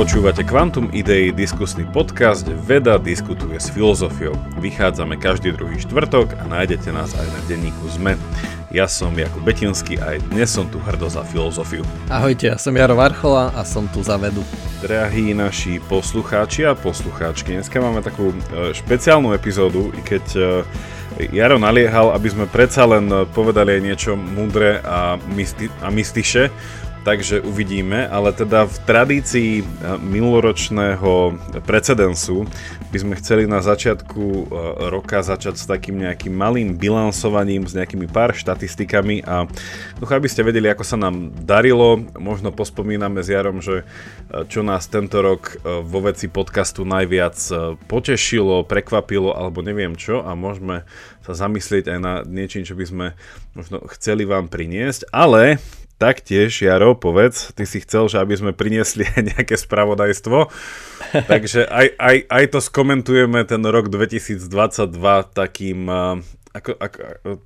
Počúvate Quantum Idei, diskusný podcast, veda diskutuje s filozofiou. Vychádzame každý druhý štvrtok a nájdete nás aj na denníku ZME. Ja som Jakub Betinský a aj dnes som tu hrdo za filozofiu. Ahojte, ja som Jaro Varchola a som tu za vedu. Drahí naši poslucháči a poslucháčky, dneska máme takú e, špeciálnu epizódu, i keď e, Jaro naliehal, aby sme predsa len povedali aj niečo múdre a, mysti- a mystiše takže uvidíme, ale teda v tradícii eh, minuloročného precedensu by sme chceli na začiatku eh, roka začať s takým nejakým malým bilansovaním, s nejakými pár štatistikami a ducha, aby ste vedeli, ako sa nám darilo, možno pospomíname s Jarom, že eh, čo nás tento rok vo veci podcastu najviac potešilo, prekvapilo alebo neviem čo a môžeme sa zamyslieť aj na niečím, čo by sme možno chceli vám priniesť, ale Taktiež, Jaro, povedz, ty si chcel, že aby sme priniesli nejaké spravodajstvo, takže aj, aj, aj to skomentujeme ten rok 2022 takým ako, ako,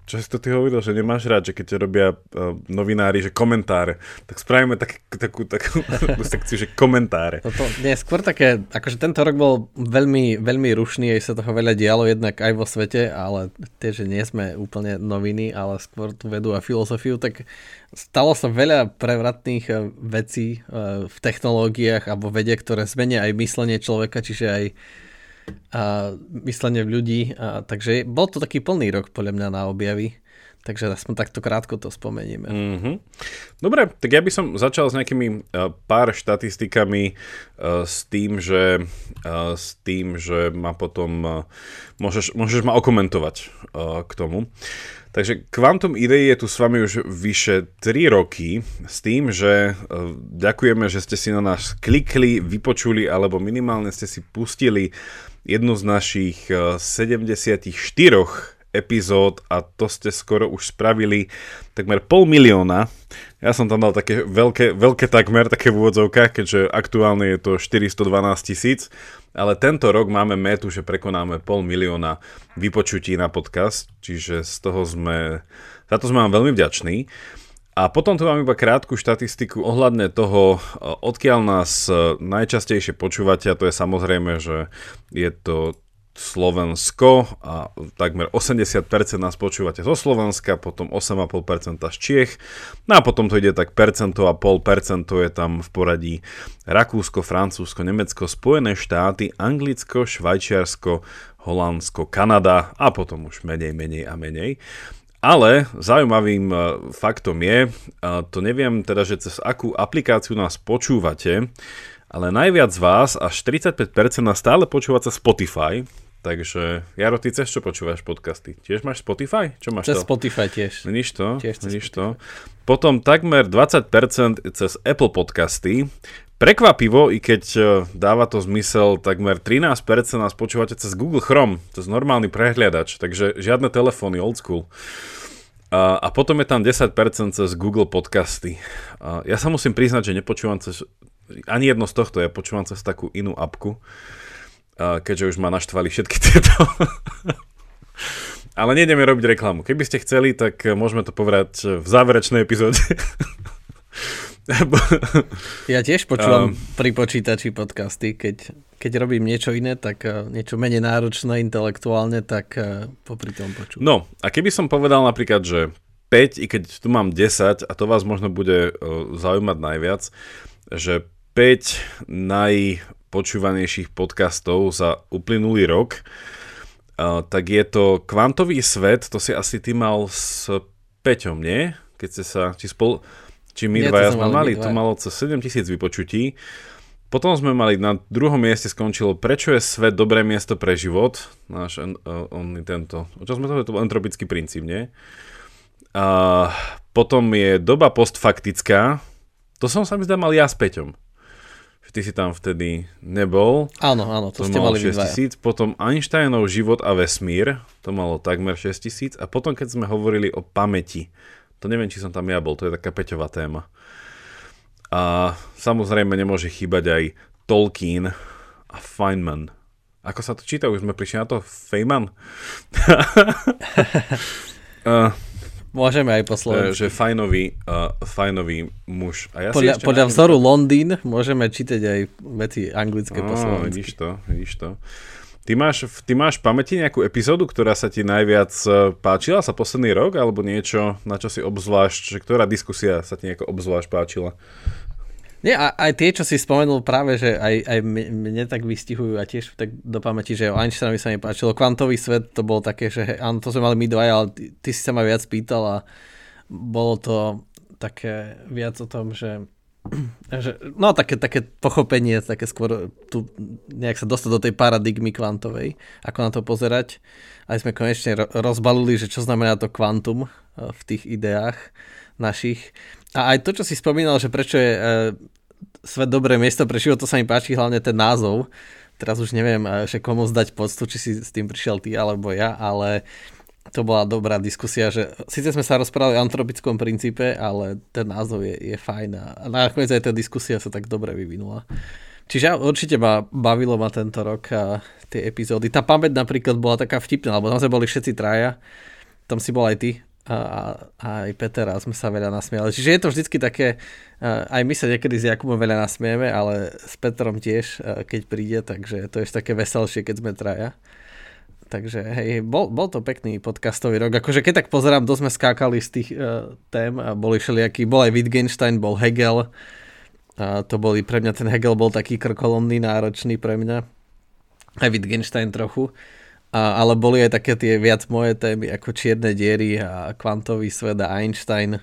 čo si to ty hovoril, že nemáš rád, že keď robia uh, novinári, že komentáre, tak spravíme tak, takú, takú, sekciu, že komentáre. Toto nie, skôr také, akože tento rok bol veľmi, veľmi rušný, aj sa toho veľa dialo jednak aj vo svete, ale tiež, že nie sme úplne noviny, ale skôr tu vedú a filozofiu, tak stalo sa veľa prevratných eh, vecí uh, v technológiách a vo vede, ktoré zmenia aj myslenie človeka, čiže aj a myslenie v ľudí. A, takže bol to taký plný rok podľa mňa na objavy. Takže aspoň takto krátko to spomenieme. Mm-hmm. Dobre, tak ja by som začal s nejakými uh, pár štatistikami uh, s tým, že uh, s tým, že ma potom uh, môžeš, môžeš ma okomentovať uh, k tomu. Takže Quantum Idei je tu s vami už vyše 3 roky s tým, že uh, ďakujeme, že ste si na nás klikli, vypočuli alebo minimálne ste si pustili jednu z našich 74 eh, epizód a to ste skoro už spravili takmer pol milióna. Ja som tam dal také veľké, veľké takmer, také v úvodzovkách, keďže aktuálne je to 412 tisíc, ale tento rok máme metu, že prekonáme pol milióna vypočutí na podcast, čiže z toho sme, za to sme vám veľmi vďační. A potom tu mám iba krátku štatistiku ohľadne toho, odkiaľ nás najčastejšie počúvate, a to je samozrejme, že je to Slovensko a takmer 80% nás počúvate zo Slovenska, potom 8,5% z Čiech, no a potom to ide tak percento a pol percento je tam v poradí Rakúsko, Francúzsko, Nemecko, Spojené štáty, Anglicko, Švajčiarsko, Holandsko, Kanada a potom už menej, menej a menej. Ale zaujímavým e, faktom je, to neviem teda, že cez akú aplikáciu nás počúvate, ale najviac z vás, až 45% nás stále počúva cez Spotify, Takže, Jaro, ty cez čo počúvaš podcasty? Tiež máš Spotify? Čo máš cez to? Spotify tiež. Vidíš to? Tiež Vidíš to? Potom takmer 20% cez Apple podcasty, Prekvapivo, i keď e, dáva to zmysel, takmer 13% nás počúvate cez Google Chrome, cez normálny prehliadač, takže žiadne telefóny, old school. A, a potom je tam 10% cez Google podcasty. A ja sa musím priznať, že nepočúvam cez ani jedno z tohto, ja počúvam cez takú inú apku, keďže už ma naštvali všetky tieto. Ale nejdeme robiť reklamu. Keby ste chceli, tak môžeme to povedať v záverečnej epizóde. ja tiež počúvam um, pri počítači podcasty, keď, keď robím niečo iné, tak uh, niečo menej náročné intelektuálne, tak uh, popri tom počúvam. No, a keby som povedal napríklad, že 5, i keď tu mám 10, a to vás možno bude uh, zaujímať najviac, že 5 najpočúvanejších podcastov za uplynulý rok, tak je to Kvantový svet, to si asi ty mal s Peťom, nie? Keď ste sa, či spolu, či my dvaja sme mali, to malo cez 7 tisíc vypočutí. Potom sme mali na druhom mieste skončilo Prečo je svet dobré miesto pre život? Náš on, on tento, o čo sme to, to entropický princíp, nie? A potom je doba postfaktická. To som sa mi zdá mal ja s Peťom. Ty si tam vtedy nebol. Áno, áno, to, to ste mali 6 tisíc. Potom Einsteinov život a vesmír, to malo takmer 6 tisíc. A potom, keď sme hovorili o pamäti, to neviem, či som tam ja bol, to je taká peťová téma. A samozrejme nemôže chýbať aj Tolkien a Feynman. Ako sa to číta? Už sme prišli na to Feynman? uh, Môžeme aj po slovensky. Že fajnový, uh, fajnový muž. A ja podľa, podľa vzoru Londýn môžeme čítať aj veci anglické oh, po slovensky. Vidíš to, vidíš to. Ty máš, ty máš v pamäti nejakú epizódu, ktorá sa ti najviac e, páčila sa posledný rok, alebo niečo, na čo si obzvlášť, že ktorá diskusia sa ti nejako obzvlášť páčila? Nie, a aj tie, čo si spomenul práve, že aj, aj mne tak vystihujú a tiež tak do pamäti, že o Einsteinovi sa mi páčilo. Kvantový svet to bolo také, že áno, to sme mali my dvaja, ale ty, ty si sa ma viac pýtal a bolo to také viac o tom, že že, no také, také pochopenie, také skôr tu nejak sa dostať do tej paradigmy kvantovej, ako na to pozerať. Aj sme konečne rozbalili, že čo znamená to kvantum eh, v tých ideách našich. A aj to, čo si spomínal, že prečo je e, svet dobré miesto pre život, to sa mi páči hlavne ten názov. Teraz už neviem, eh, že komu zdať poctu, či si s tým prišiel ty alebo ja, ale to bola dobrá diskusia, že síce sme sa rozprávali o antropickom princípe, ale ten názov je, je fajn a nakoniec aj tá diskusia sa tak dobre vyvinula. Čiže určite ma bavilo ma tento rok a tie epizódy. Tá pamäť napríklad bola taká vtipná, lebo tam sme boli všetci traja, tam si bol aj ty a, a, aj Peter a sme sa veľa nasmiali. Čiže je to vždycky také, aj my sa niekedy s Jakubom veľa nasmieme, ale s Petrom tiež, keď príde, takže to je také veselšie, keď sme traja. Takže hej, bol, bol to pekný podcastový rok. Akože keď tak pozerám, dosť sme skákali z tých uh, tém boli všelijakí, bol aj Wittgenstein, bol Hegel. A to boli, pre mňa ten Hegel bol taký krkolomný, náročný pre mňa. Aj Wittgenstein trochu. A, ale boli aj také tie viac moje témy, ako čierne diery a kvantový svet a Einstein.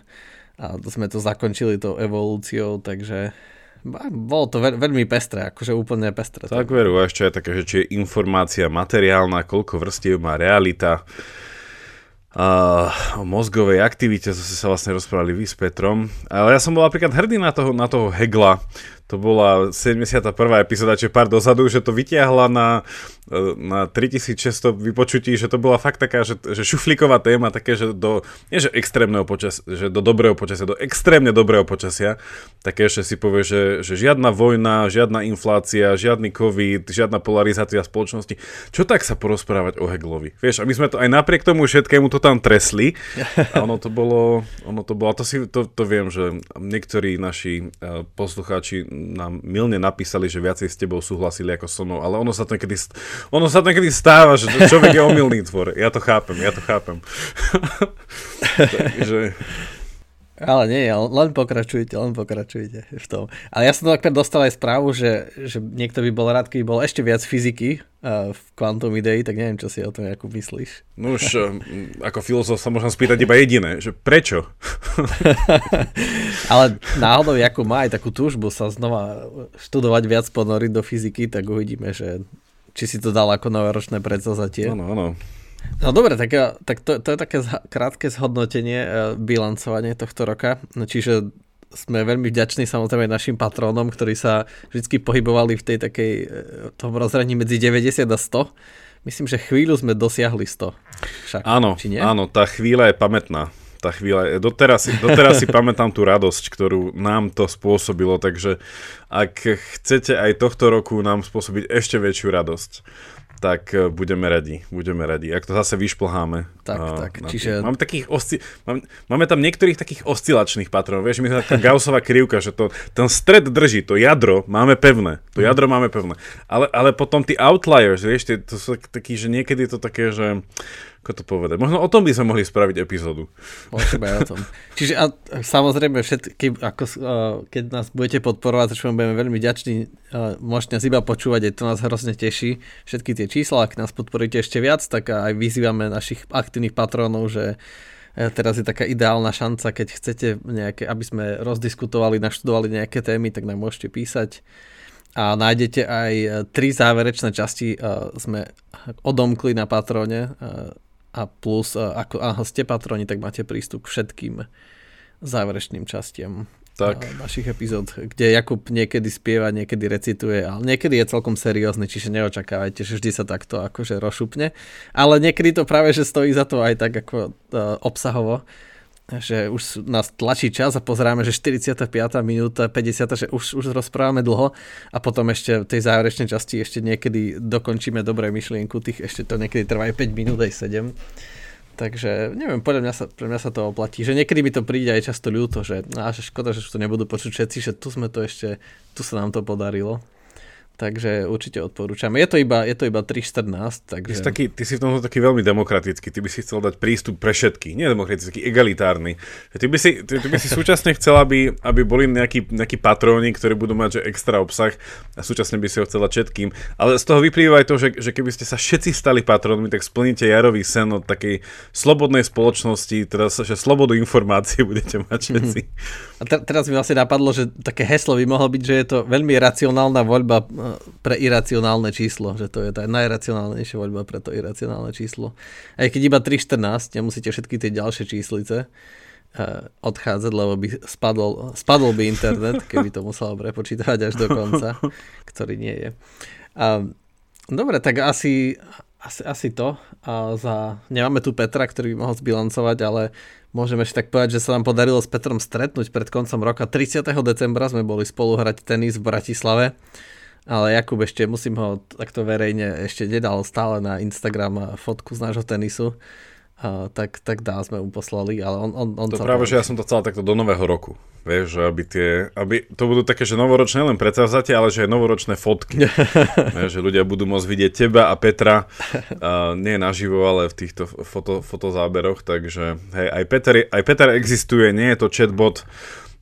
A to sme to zakončili tou evolúciou, takže bolo to veľ, veľmi pestré, akože úplne pestré. Tak veru, a ešte aj také, že či je informácia materiálna, koľko vrstiev má realita. Uh, o mozgovej aktivite, zase sa vlastne rozprávali vy s Petrom. Ale ja som bol napríklad hrdý na toho, na toho Hegla, to bola 71. epizóda, čiže pár dozadu, že to vytiahla na, na 3600 vypočutí, že to bola fakt taká, že, že šuflíková téma, také, že do, nie že extrémneho počasia, že do dobrého počasia, do extrémne dobrého počasia, také, že si povie, že, že žiadna vojna, žiadna inflácia, žiadny covid, žiadna polarizácia spoločnosti. Čo tak sa porozprávať o Heglovi? Vieš, a my sme to aj napriek tomu všetkému to tam tresli a ono to bolo, ono to bolo, to si, to, to viem, že niektorí naši uh, poslucháči nám milne napísali, že viacej s tebou súhlasili ako so mnou, ale ono sa to niekedy, ono sa to niekedy stáva, že človek je omylný tvor. Ja to chápem, ja to chápem. Takže... Ale nie, len pokračujte, len pokračujte v tom. Ale ja som takto dostal aj správu, že, že niekto by bol rád, keby bol ešte viac fyziky uh, v Quantum Idei, tak neviem, čo si o tom ako myslíš. No už uh, ako filozof sa môžem spýtať iba jediné, že prečo? Ale náhodou, ako má aj takú túžbu sa znova študovať viac ponoriť do fyziky, tak uvidíme, že či si to dal ako novoročné predsazatie. Áno, áno. No dobre, tak, tak to, to je také krátke zhodnotenie, e, bilancovanie tohto roka. No, čiže sme veľmi vďační samozrejme našim patrónom, ktorí sa vždy pohybovali v tej takej e, tom rozhraní medzi 90 a 100. Myslím, že chvíľu sme dosiahli 100. Však, áno, či nie? áno, tá chvíľa je pamätná. Tá chvíľa, doteraz, doteraz si pamätám tú radosť, ktorú nám to spôsobilo, takže ak chcete aj tohto roku nám spôsobiť ešte väčšiu radosť, tak e, budeme radi, budeme radi. Ak to zase vyšplháme. Tak, uh, tak, čiže... Máme, takých osci... máme, máme tam niektorých takých oscilačných patronov, vieš, my taká Gaussová krivka, že to, ten stred drží, to jadro máme pevné, to mhm. jadro máme pevné. Ale, ale potom tí outliers, vieš, tie, to sú takí, že niekedy je to také, že ako to povedať. Možno o tom by sme mohli spraviť epizódu. Môžeme o tom. Čiže a, samozrejme, všetky, ako, keď nás budete podporovať, čo budeme veľmi vďační, môžete nás iba počúvať, aj to nás hrozne teší. Všetky tie čísla, ak nás podporíte ešte viac, tak aj vyzývame našich aktívnych patrónov, že e, teraz je taká ideálna šanca, keď chcete nejaké, aby sme rozdiskutovali, naštudovali nejaké témy, tak nám môžete písať a nájdete aj e, tri záverečné časti, sme odomkli na Patrone, a plus, ako áno, ste patroni, tak máte prístup k všetkým záverečným častiam tak. našich epizód, kde Jakub niekedy spieva, niekedy recituje, ale niekedy je celkom seriózny, čiže neočakávajte, že vždy sa takto akože rozšupne. Ale niekedy to práve, že stojí za to aj tak ako uh, obsahovo že už nás tlačí čas a pozeráme, že 45. minúta, 50. že už, už rozprávame dlho a potom ešte v tej záverečnej časti ešte niekedy dokončíme dobré myšlienku, tých ešte to niekedy trvá aj 5 minút, aj 7. Takže neviem, podľa mňa sa, pre mňa sa to oplatí. Že niekedy by to príde aj často ľúto, že, á, že škoda, že to nebudú počuť všetci, že tu sme to ešte, tu sa nám to podarilo takže určite odporúčam. Je to iba, je to iba 3.14, takže... Ty si, taký, ty si v tomto taký veľmi demokratický, ty by si chcel dať prístup pre všetky, nie demokratický, egalitárny. Ty by si, ty, ty by si súčasne chcel, aby, aby boli nejakí, nejakí patróni, ktorí budú mať že extra obsah a súčasne by si ho chcela všetkým. Ale z toho vyplýva aj to, že, že keby ste sa všetci stali patrónmi, tak splníte jarový sen od takej slobodnej spoločnosti, teda že slobodu informácie budete mať všetci. Mm-hmm. A te- teraz mi vlastne napadlo, že také heslo by mohlo byť, že je to veľmi racionálna voľba e, pre iracionálne číslo, že to je tá najracionálnejšia voľba pre to iracionálne číslo. Aj keď iba 3.14, nemusíte všetky tie ďalšie číslice uh, odchádzať, lebo by spadol, spadol by internet, keby to muselo prepočítavať až do konca, ktorý nie je. Uh, dobre, tak asi, asi, asi to. A za, nemáme tu Petra, ktorý by mohol zbilancovať, ale Môžeme ešte tak povedať, že sa nám podarilo s Petrom stretnúť pred koncom roka. 30. decembra sme boli spolu hrať tenis v Bratislave. Ale Jakub ešte, musím ho takto verejne, ešte nedal stále na Instagram fotku z nášho tenisu. Uh, tak, tak dá sme mu poslali, ale on, on, on To práve, že ja som to chcel takto do nového roku. Vieš, že aby tie, aby to budú také, že novoročné len predsavzatie, ale že aj novoročné fotky. Vieš, že ľudia budú môcť vidieť teba a Petra, uh, nie naživo, ale v týchto foto, fotozáberoch, takže hej, aj Peter, aj Peter existuje, nie je to chatbot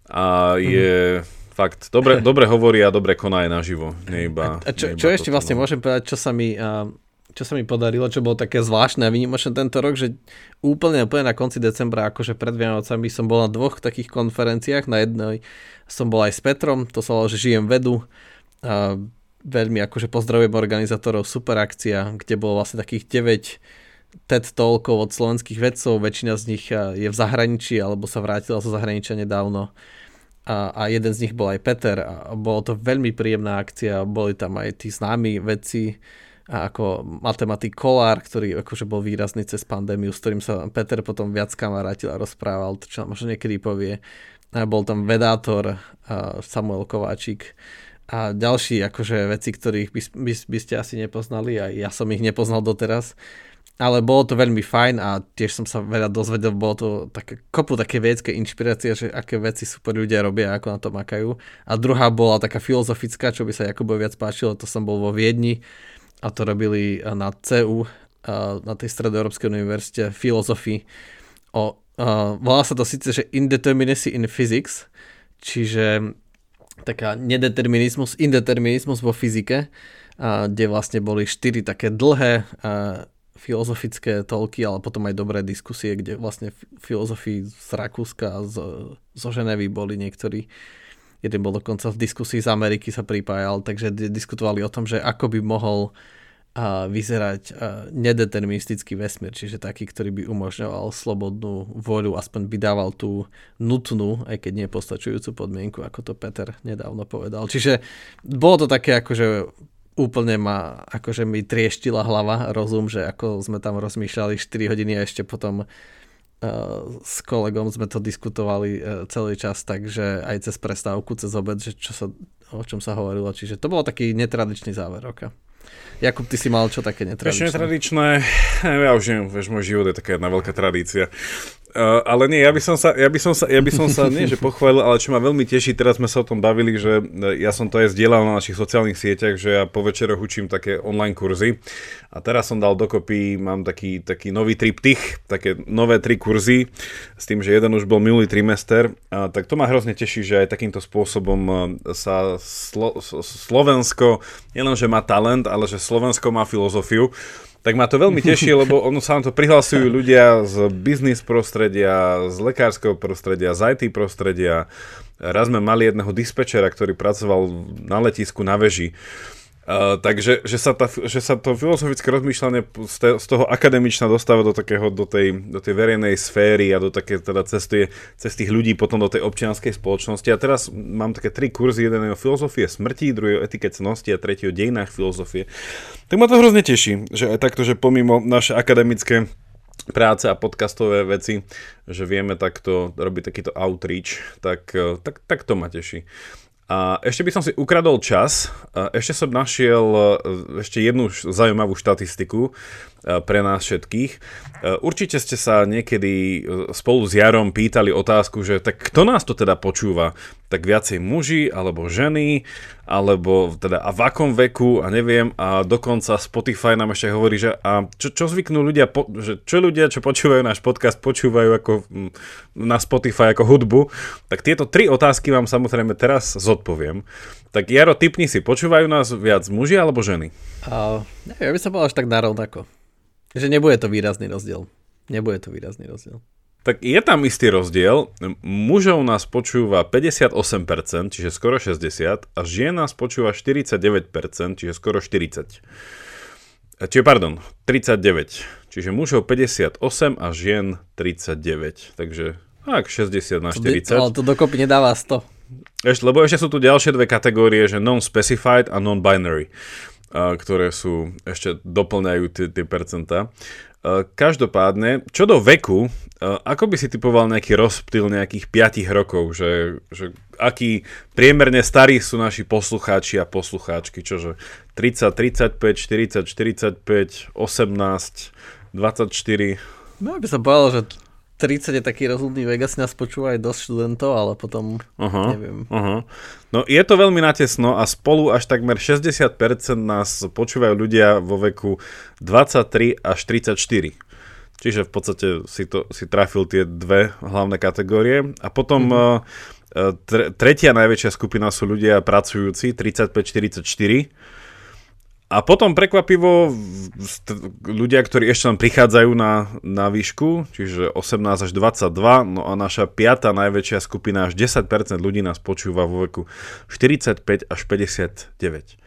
a je... Mm fakt, dobre, dobre hovorí a dobre koná aj naživo. Nie iba, a, čo, nie iba čo ešte vlastne no. môžem povedať, čo sa mi uh, čo sa mi podarilo, čo bolo také zvláštne a vynimočné tento rok, že úplne, úplne na konci decembra, akože pred Vianocami som bol na dvoch takých konferenciách, na jednej som bol aj s Petrom, to sa volalo, že žijem vedu, a veľmi akože pozdravujem organizátorov, super akcia, kde bolo vlastne takých 9 TED Talkov od slovenských vedcov, väčšina z nich je v zahraničí alebo sa vrátila zo zahraničia nedávno a, a jeden z nich bol aj Peter a bolo to veľmi príjemná akcia, boli tam aj tí známi vedci, ako matematik Kolár, ktorý akože bol výrazný cez pandémiu, s ktorým sa Peter potom viac kamarátil a rozprával, to čo možno niekedy povie. A bol tam vedátor Samuel Kováčik a ďalší akože veci, ktorých by, by, by ste asi nepoznali a ja som ich nepoznal doteraz. Ale bolo to veľmi fajn a tiež som sa veľa dozvedel, bolo to také, kopu také vedecké inšpirácie, že aké veci super ľudia robia, ako na to makajú. A druhá bola taká filozofická, čo by sa Jakubovi viac páčilo, to som bol vo Viedni a to robili na CU, na tej Stredoeurópskej univerzite filozofii. O, volá sa to síce, že Indeterminacy in Physics, čiže taká nedeterminizmus, indeterminizmus vo fyzike, kde vlastne boli štyri také dlhé filozofické tolky, ale potom aj dobré diskusie, kde vlastne filozofii z Rakúska a z, zo Ženevy boli niektorí. Jeden bol dokonca v diskusii z Ameriky sa pripájal, takže diskutovali o tom, že ako by mohol a vyzerať a nedeterministický vesmír, čiže taký, ktorý by umožňoval slobodnú voľu, aspoň by dával tú nutnú, aj keď nie postačujúcu podmienku, ako to Peter nedávno povedal. Čiže bolo to také akože úplne ma, akože mi trieštila hlava, rozum, že ako sme tam rozmýšľali 4 hodiny a ešte potom uh, s kolegom sme to diskutovali uh, celý čas, takže aj cez prestávku, cez obed, že čo sa, o čom sa hovorilo. Čiže to bol taký netradičný záver roka. Jakub, ty si mal čo také netradičné? Ešte netradičné, ja už neviem, vieš, môj život je taká jedna veľká tradícia. Uh, ale nie, ja by som sa, ja by som sa, ja by som sa nie že pochválil, ale čo ma veľmi teší, teraz sme sa o tom bavili, že e, ja som to aj zdieľal na našich sociálnych sieťach, že ja po večeroch učím také online kurzy. A teraz som dal dokopy, mám taký, taký nový triptych, také nové tri kurzy, s tým, že jeden už bol minulý trimester, a tak to ma hrozne teší, že aj takýmto spôsobom e, sa Slo- Slovensko, nielenže má talent, ale že Slovensko má filozofiu tak ma to veľmi teší, lebo ono sa nám to prihlasujú ľudia z biznis prostredia, z lekárskeho prostredia, z IT prostredia. Raz sme mali jedného dispečera, ktorý pracoval na letisku na veži Takže že sa, tá, že sa to filozofické rozmýšľanie z, toho akademična dostáva do, takého, do, tej, do tej verejnej sféry a do také, teda cez, cez tých ľudí potom do tej občianskej spoločnosti. A teraz mám také tri kurzy, jeden je o filozofie smrti, druhý o etike cnosti a tretí o dejinách filozofie. Tak ma to hrozne teší, že aj takto, že pomimo naše akademické práce a podcastové veci, že vieme takto robiť takýto outreach, tak, tak, tak to ma teší. A ešte by som si ukradol čas. Ešte som našiel ešte jednu zaujímavú štatistiku pre nás všetkých. Určite ste sa niekedy spolu s Jarom pýtali otázku, že tak kto nás to teda počúva? Tak viacej muži alebo ženy, alebo teda a v akom veku a neviem a dokonca Spotify nám ešte hovorí, že a čo, čo zvyknú ľudia, po, že čo ľudia, čo počúvajú náš podcast, počúvajú ako na Spotify ako hudbu, tak tieto tri otázky vám samozrejme teraz zodpoviem odpoviem. Tak Jaro, typni si, počúvajú nás viac muži alebo ženy? Uh, neviem, ja by som bol až tak narovnako. Že nebude to výrazný rozdiel. Nebude to výrazný rozdiel. Tak je tam istý rozdiel. Mužov nás počúva 58%, čiže skoro 60%, a žien nás počúva 49%, čiže skoro 40%. Čiže, pardon, 39. Čiže mužov 58 a žien 39. Takže tak 60 na 40. Ale to dokopy nedáva 100. Ešte, lebo ešte sú tu ďalšie dve kategórie, že non-specified a non-binary, ktoré sú, ešte doplňajú tie, tie percentá. Každopádne, čo do veku, ako by si typoval nejaký rozptyl nejakých 5 rokov, že, že akí priemerne starí sú naši poslucháči a poslucháčky, čože 30, 35, 40, 45, 18, 24. No, by som povedal, že 30 je taký rozhodný vek, asi nás počúva aj dosť študentov, ale potom uh-huh, neviem. Uh-huh. No je to veľmi natesno a spolu až takmer 60% nás počúvajú ľudia vo veku 23 až 34. Čiže v podstate si, to, si trafil tie dve hlavné kategórie. A potom uh-huh. tretia najväčšia skupina sú ľudia pracujúci, 35-44 a potom prekvapivo ľudia, ktorí ešte len prichádzajú na, na výšku, čiže 18 až 22, no a naša piata najväčšia skupina, až 10% ľudí nás počúva vo veku 45 až 59.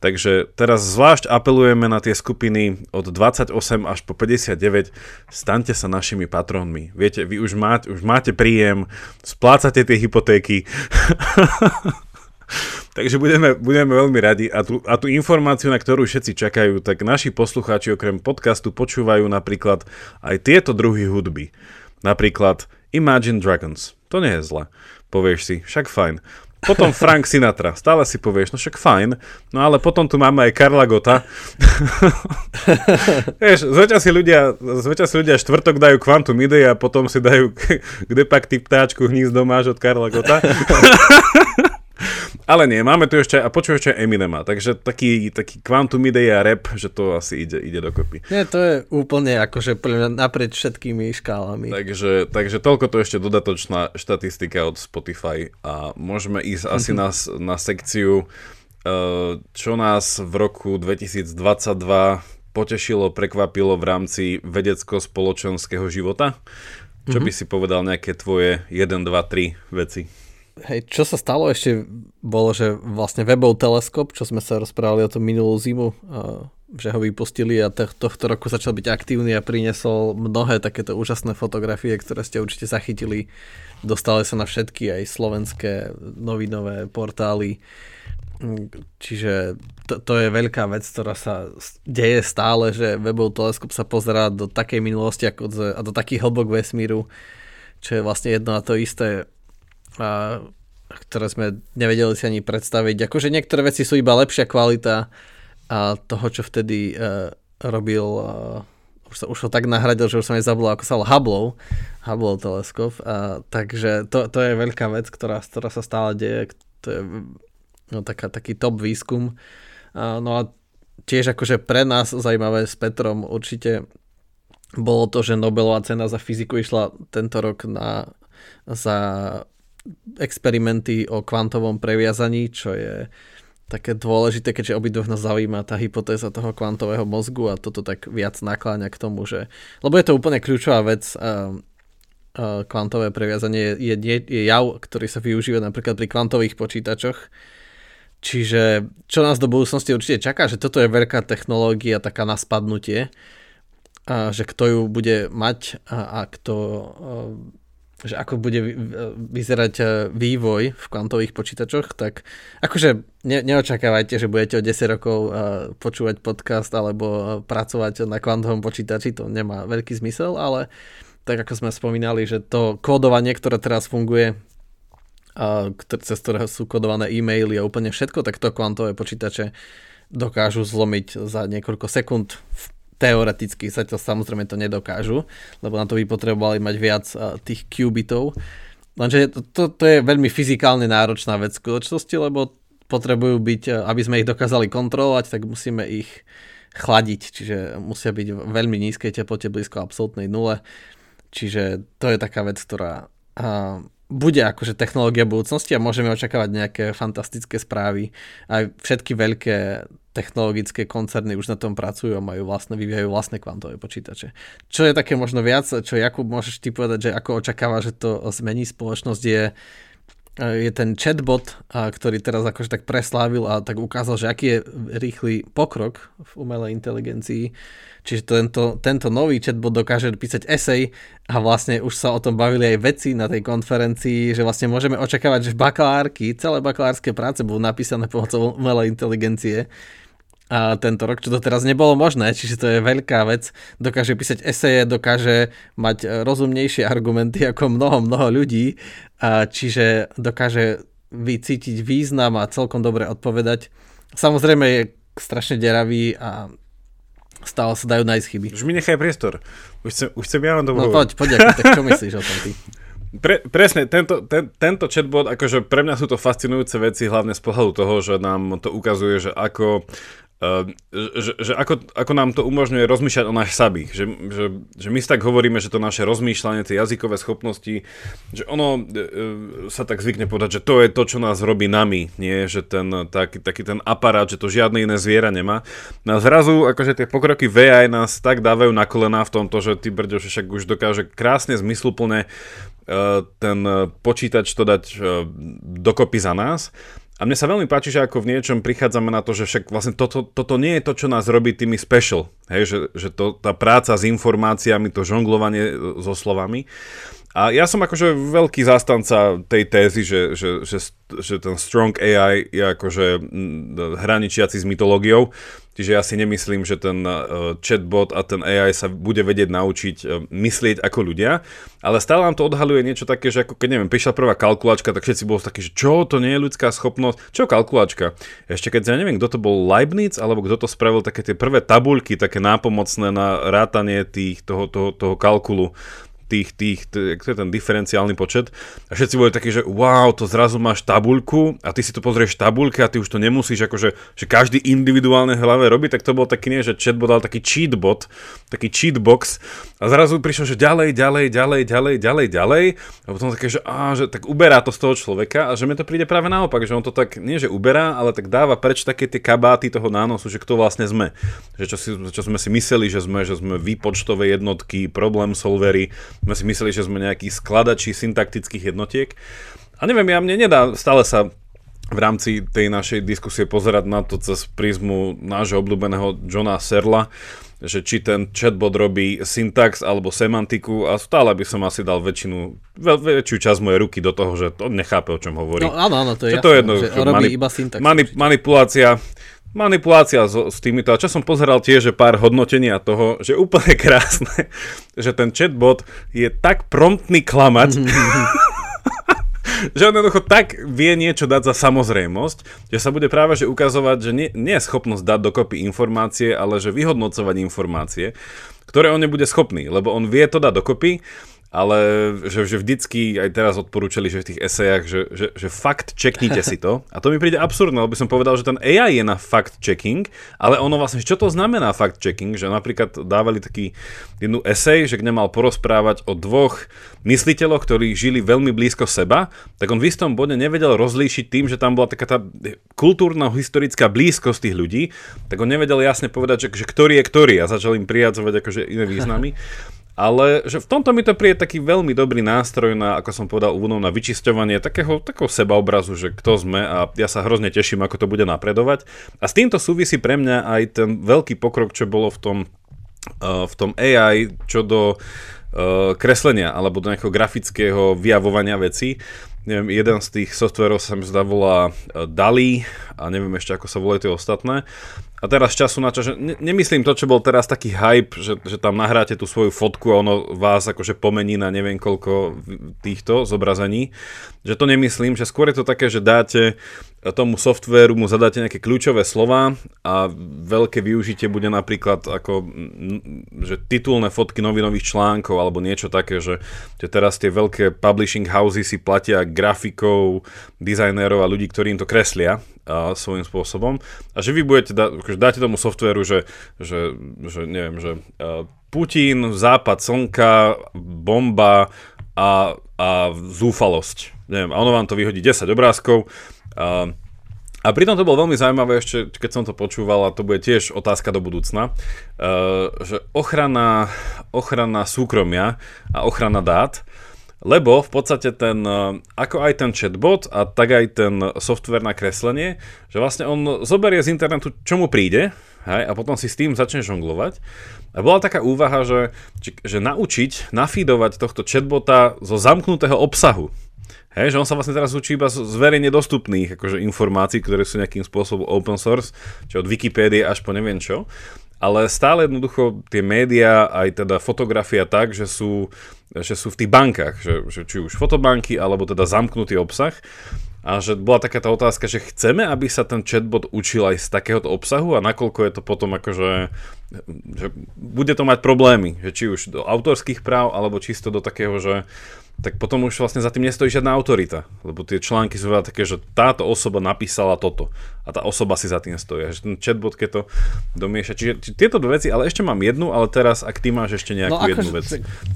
Takže teraz zvlášť apelujeme na tie skupiny od 28 až po 59. Staňte sa našimi patrónmi. Viete, vy už máte, už máte príjem, splácate tie hypotéky. Takže budeme, budeme veľmi radi a tú, a tú informáciu, na ktorú všetci čakajú, tak naši poslucháči okrem podcastu počúvajú napríklad aj tieto druhy hudby. Napríklad Imagine Dragons. To nie je zle. Povieš si, však fajn. Potom Frank Sinatra. Stále si povieš, no však fajn. No ale potom tu máme aj Karla Gota. Vieš, zväčša si ľudia, zväčša si ľudia štvrtok dajú Quantum Idei a potom si dajú kde pak ty ptáčku hnízdo máš od Karla Gota. Ale nie, máme tu ešte, a počujem ešte Eminema, takže taký, taký Quantum Idea rap, že to asi ide, ide dokopy. Nie, to je úplne akože naprieč všetkými škálami. Takže, takže toľko to ešte dodatočná štatistika od Spotify a môžeme ísť mm-hmm. asi na, na sekciu, eh, čo nás v roku 2022 potešilo, prekvapilo v rámci vedecko-spoločenského života. Čo mm-hmm. by si povedal nejaké tvoje 1, 2, 3 veci? Hej, čo sa stalo ešte bolo, že vlastne webov teleskop, čo sme sa rozprávali o tom minulú zimu, že ho vypustili a tohto roku začal byť aktívny a priniesol mnohé takéto úžasné fotografie, ktoré ste určite zachytili. Dostali sa na všetky aj slovenské novinové portály. Čiže to, to je veľká vec, ktorá sa deje stále, že webov teleskop sa pozerá do takej minulosti ako a do takých hlbok vesmíru, čo je vlastne jedno a to isté a, ktoré sme nevedeli si ani predstaviť. Akože niektoré veci sú iba lepšia kvalita a toho, čo vtedy uh, robil uh, už sa, už ho tak nahradil, že už som aj zabudol, ako sa volá Hubble, Hubble teleskop. A, takže to, to je veľká vec, ktorá, ktorá sa stále deje. To je no, taká, taký top výskum. A, no a tiež akože pre nás zaujímavé s Petrom určite bolo to, že Nobelová cena za fyziku išla tento rok na, za experimenty o kvantovom previazaní, čo je také dôležité, keďže obidvoch nás zaujíma tá hypotéza toho kvantového mozgu a toto tak viac nakláňa k tomu, že... Lebo je to úplne kľúčová vec, kvantové previazanie je, je, je jav, ktorý sa využíva napríklad pri kvantových počítačoch. Čiže čo nás do budúcnosti určite čaká, že toto je veľká technológia, taká na spadnutie, že kto ju bude mať a, a kto že ako bude vyzerať e, vývoj v kvantových počítačoch, tak akože ne, neočakávajte, že budete o 10 rokov e, počúvať podcast alebo e, pracovať na kvantovom počítači, to nemá veľký zmysel, ale tak ako sme spomínali, že to kódovanie, ktoré teraz funguje cez ktoré sú kodované e-maily a úplne všetko, tak to kvantové počítače dokážu zlomiť za niekoľko sekúnd. Teoreticky sa to samozrejme to nedokážu, lebo na to by potrebovali mať viac tých qubitov. Lenže to, to, to je veľmi fyzikálne náročná vec v skutočnosti, lebo potrebujú byť, aby sme ich dokázali kontrolovať, tak musíme ich chladiť, čiže musia byť v veľmi nízkej teplote blízko absolútnej nule. Čiže to je taká vec, ktorá bude akože technológia budúcnosti a môžeme očakávať nejaké fantastické správy. Aj všetky veľké technologické koncerny už na tom pracujú a majú vlastné, vyvíjajú vlastné kvantové počítače. Čo je také možno viac, čo Jakub môžeš ty povedať, že ako očakáva, že to zmení spoločnosť je je ten chatbot, ktorý teraz akože tak preslávil a tak ukázal, že aký je rýchly pokrok v umelej inteligencii. Čiže tento, tento nový chatbot dokáže písať esej a vlastne už sa o tom bavili aj veci na tej konferencii, že vlastne môžeme očakávať, že bakalárky, celé bakalárske práce budú napísané pomocou umelej inteligencie a tento rok, čo to teraz nebolo možné, čiže to je veľká vec. Dokáže písať eseje, dokáže mať e, rozumnejšie argumenty ako mnoho, mnoho ľudí, a čiže dokáže vycítiť význam a celkom dobre odpovedať. Samozrejme je strašne deravý a stále sa dajú nájsť chyby. Už mi nechaj priestor. Už chcem, už chcem ja vám No poď, poď, ako, tak čo myslíš o tom ty? Pre, presne, tento, ten, tento chatbot, akože pre mňa sú to fascinujúce veci, hlavne z pohľadu toho, že nám to ukazuje, že ako že, že ako, ako nám to umožňuje rozmýšľať o nás samých. Že, že, že my si tak hovoríme, že to naše rozmýšľanie, tie jazykové schopnosti, že ono e, e, sa tak zvykne povedať, že to je to, čo nás robí nami, nie že ten taký, taký ten aparát, že to žiadne iné zviera nemá. No a zrazu akože tie pokroky VI nás tak dávajú na kolená v tomto, že ty brďo, však už dokáže krásne, zmysluplne e, ten počítač to dať dokopy za nás. A mne sa veľmi páči, že ako v niečom prichádzame na to, že však vlastne toto, toto nie je to, čo nás robí tými special. Hej, že, že to, tá práca s informáciami, to žonglovanie e, so slovami. A ja som akože veľký zástanca tej tézy, že, že, že, že ten strong AI je akože hraničiaci s mytológiou. Čiže ja si nemyslím, že ten uh, chatbot a ten AI sa bude vedieť naučiť uh, myslieť ako ľudia, ale stále nám to odhaluje niečo také, že ako keď neviem, prišla prvá kalkulačka, tak všetci boli takí, že čo, to nie je ľudská schopnosť, čo kalkulačka? Ešte keď ja neviem, kto to bol Leibniz, alebo kto to spravil také tie prvé tabuľky, také nápomocné na rátanie tých, toho, toho, toho kalkulu tých, tých, tých to je ten diferenciálny počet. A všetci boli takí, že wow, to zrazu máš tabuľku a ty si to pozrieš tabuľke a ty už to nemusíš, akože, že každý individuálne hlave robí, tak to bol taký nie, že chatbot, ale taký cheatbot, taký cheatbox. A zrazu prišlo, že ďalej, ďalej, ďalej, ďalej, ďalej, ďalej. A potom také, že, á, že tak uberá to z toho človeka a že mi to príde práve naopak, že on to tak nie, že uberá, ale tak dáva preč také tie kabáty toho nánosu, že kto vlastne sme. Že čo, si, čo sme si mysleli, že sme, že sme výpočtové jednotky, problém solvery, sme si mysleli, že sme nejakí skladači syntaktických jednotiek. A neviem, ja mne nedá stále sa v rámci tej našej diskusie pozerať na to cez prízmu nášho obľúbeného Johna Serla, že či ten chatbot robí syntax alebo semantiku a stále by som asi dal väčšinu, väčšiu časť mojej ruky do toho, že to nechápe, o čom hovorí. No áno, áno, to je jasné, to je jedno, že robí manip- iba syntax. Manip- manipulácia manipulácia s, s týmito. A čo som pozeral tiež, že pár hodnotenia toho, že úplne krásne, že ten chatbot je tak promptný klamať, že on jednoducho tak vie niečo dať za samozrejmosť, že sa bude práve že ukazovať, že nie, nie je schopnosť dať dokopy informácie, ale že vyhodnocovať informácie, ktoré on nebude schopný, lebo on vie to dať dokopy ale že, že vždycky aj teraz odporúčali, že v tých esejach, že, že, že fakt checknite si to. A to mi príde absurdné, lebo by som povedal, že ten AI je na fact checking, ale ono vlastne, čo to znamená fact checking, že napríklad dávali taký jednu esej, že kde mal porozprávať o dvoch mysliteľoch, ktorí žili veľmi blízko seba, tak on v istom bode nevedel rozlíšiť tým, že tam bola taká tá kultúrna historická blízkosť tých ľudí, tak on nevedel jasne povedať, že, že ktorý je ktorý a začal im prijadzovať akože iné významy. Ale že v tomto mi to príde taký veľmi dobrý nástroj na, ako som povedal úvodom, na vyčisťovanie takého, takého sebaobrazu, že kto sme a ja sa hrozne teším, ako to bude napredovať. A s týmto súvisí pre mňa aj ten veľký pokrok, čo bolo v tom, uh, v tom AI, čo do uh, kreslenia alebo do nejakého grafického vyjavovania vecí. Neviem, jeden z tých softverov sa mi zdá volá uh, DALI a neviem ešte ako sa volajú tie ostatné a teraz času na čas, že ne, nemyslím to, čo bol teraz taký hype, že, že tam nahráte tú svoju fotku a ono vás akože pomení na neviem koľko týchto zobrazení, že to nemyslím, že skôr je to také, že dáte tomu softvéru mu zadáte nejaké kľúčové slova a veľké využitie bude napríklad ako, že titulné fotky novinových článkov alebo niečo také, že, že teraz tie veľké publishing houses si platia grafikov, dizajnérov a ľudí, ktorí im to kreslia svojím spôsobom a že vy budete, dá, akože dáte tomu softvéru, že, že, že neviem, že a, Putin, západ slnka, bomba a, a zúfalosť. Neviem, a ono vám to vyhodí 10 obrázkov a, a pritom to bolo veľmi zaujímavé ešte, keď som to počúval, a to bude tiež otázka do budúcna, uh, že ochrana, ochrana súkromia a ochrana dát, lebo v podstate ten, ako aj ten chatbot a tak aj ten software na kreslenie, že vlastne on zoberie z internetu, čo mu príde, hej, a potom si s tým začne žonglovať. A bola taká úvaha, že, že naučiť nafídovať tohto chatbota zo zamknutého obsahu. Hej, že on sa vlastne teraz učí iba z verejne dostupných akože, informácií, ktoré sú nejakým spôsobom open source, či od Wikipédie až po neviem čo. Ale stále jednoducho tie médiá, aj teda fotografia tak, že sú, že sú v tých bankách, že, že či už fotobanky, alebo teda zamknutý obsah. A že bola taká tá otázka, že chceme, aby sa ten chatbot učil aj z takéhoto obsahu a nakoľko je to potom akože, že bude to mať problémy, že či už do autorských práv, alebo čisto do takého, že tak potom už vlastne za tým nestojí žiadna autorita. Lebo tie články sú veľa také, že táto osoba napísala toto a tá osoba si za tým stojí. Že ten chatbot, keď to domieša. Čiže či, tieto dve veci, ale ešte mám jednu, ale teraz, ak ty máš ešte nejakú no, jednu vec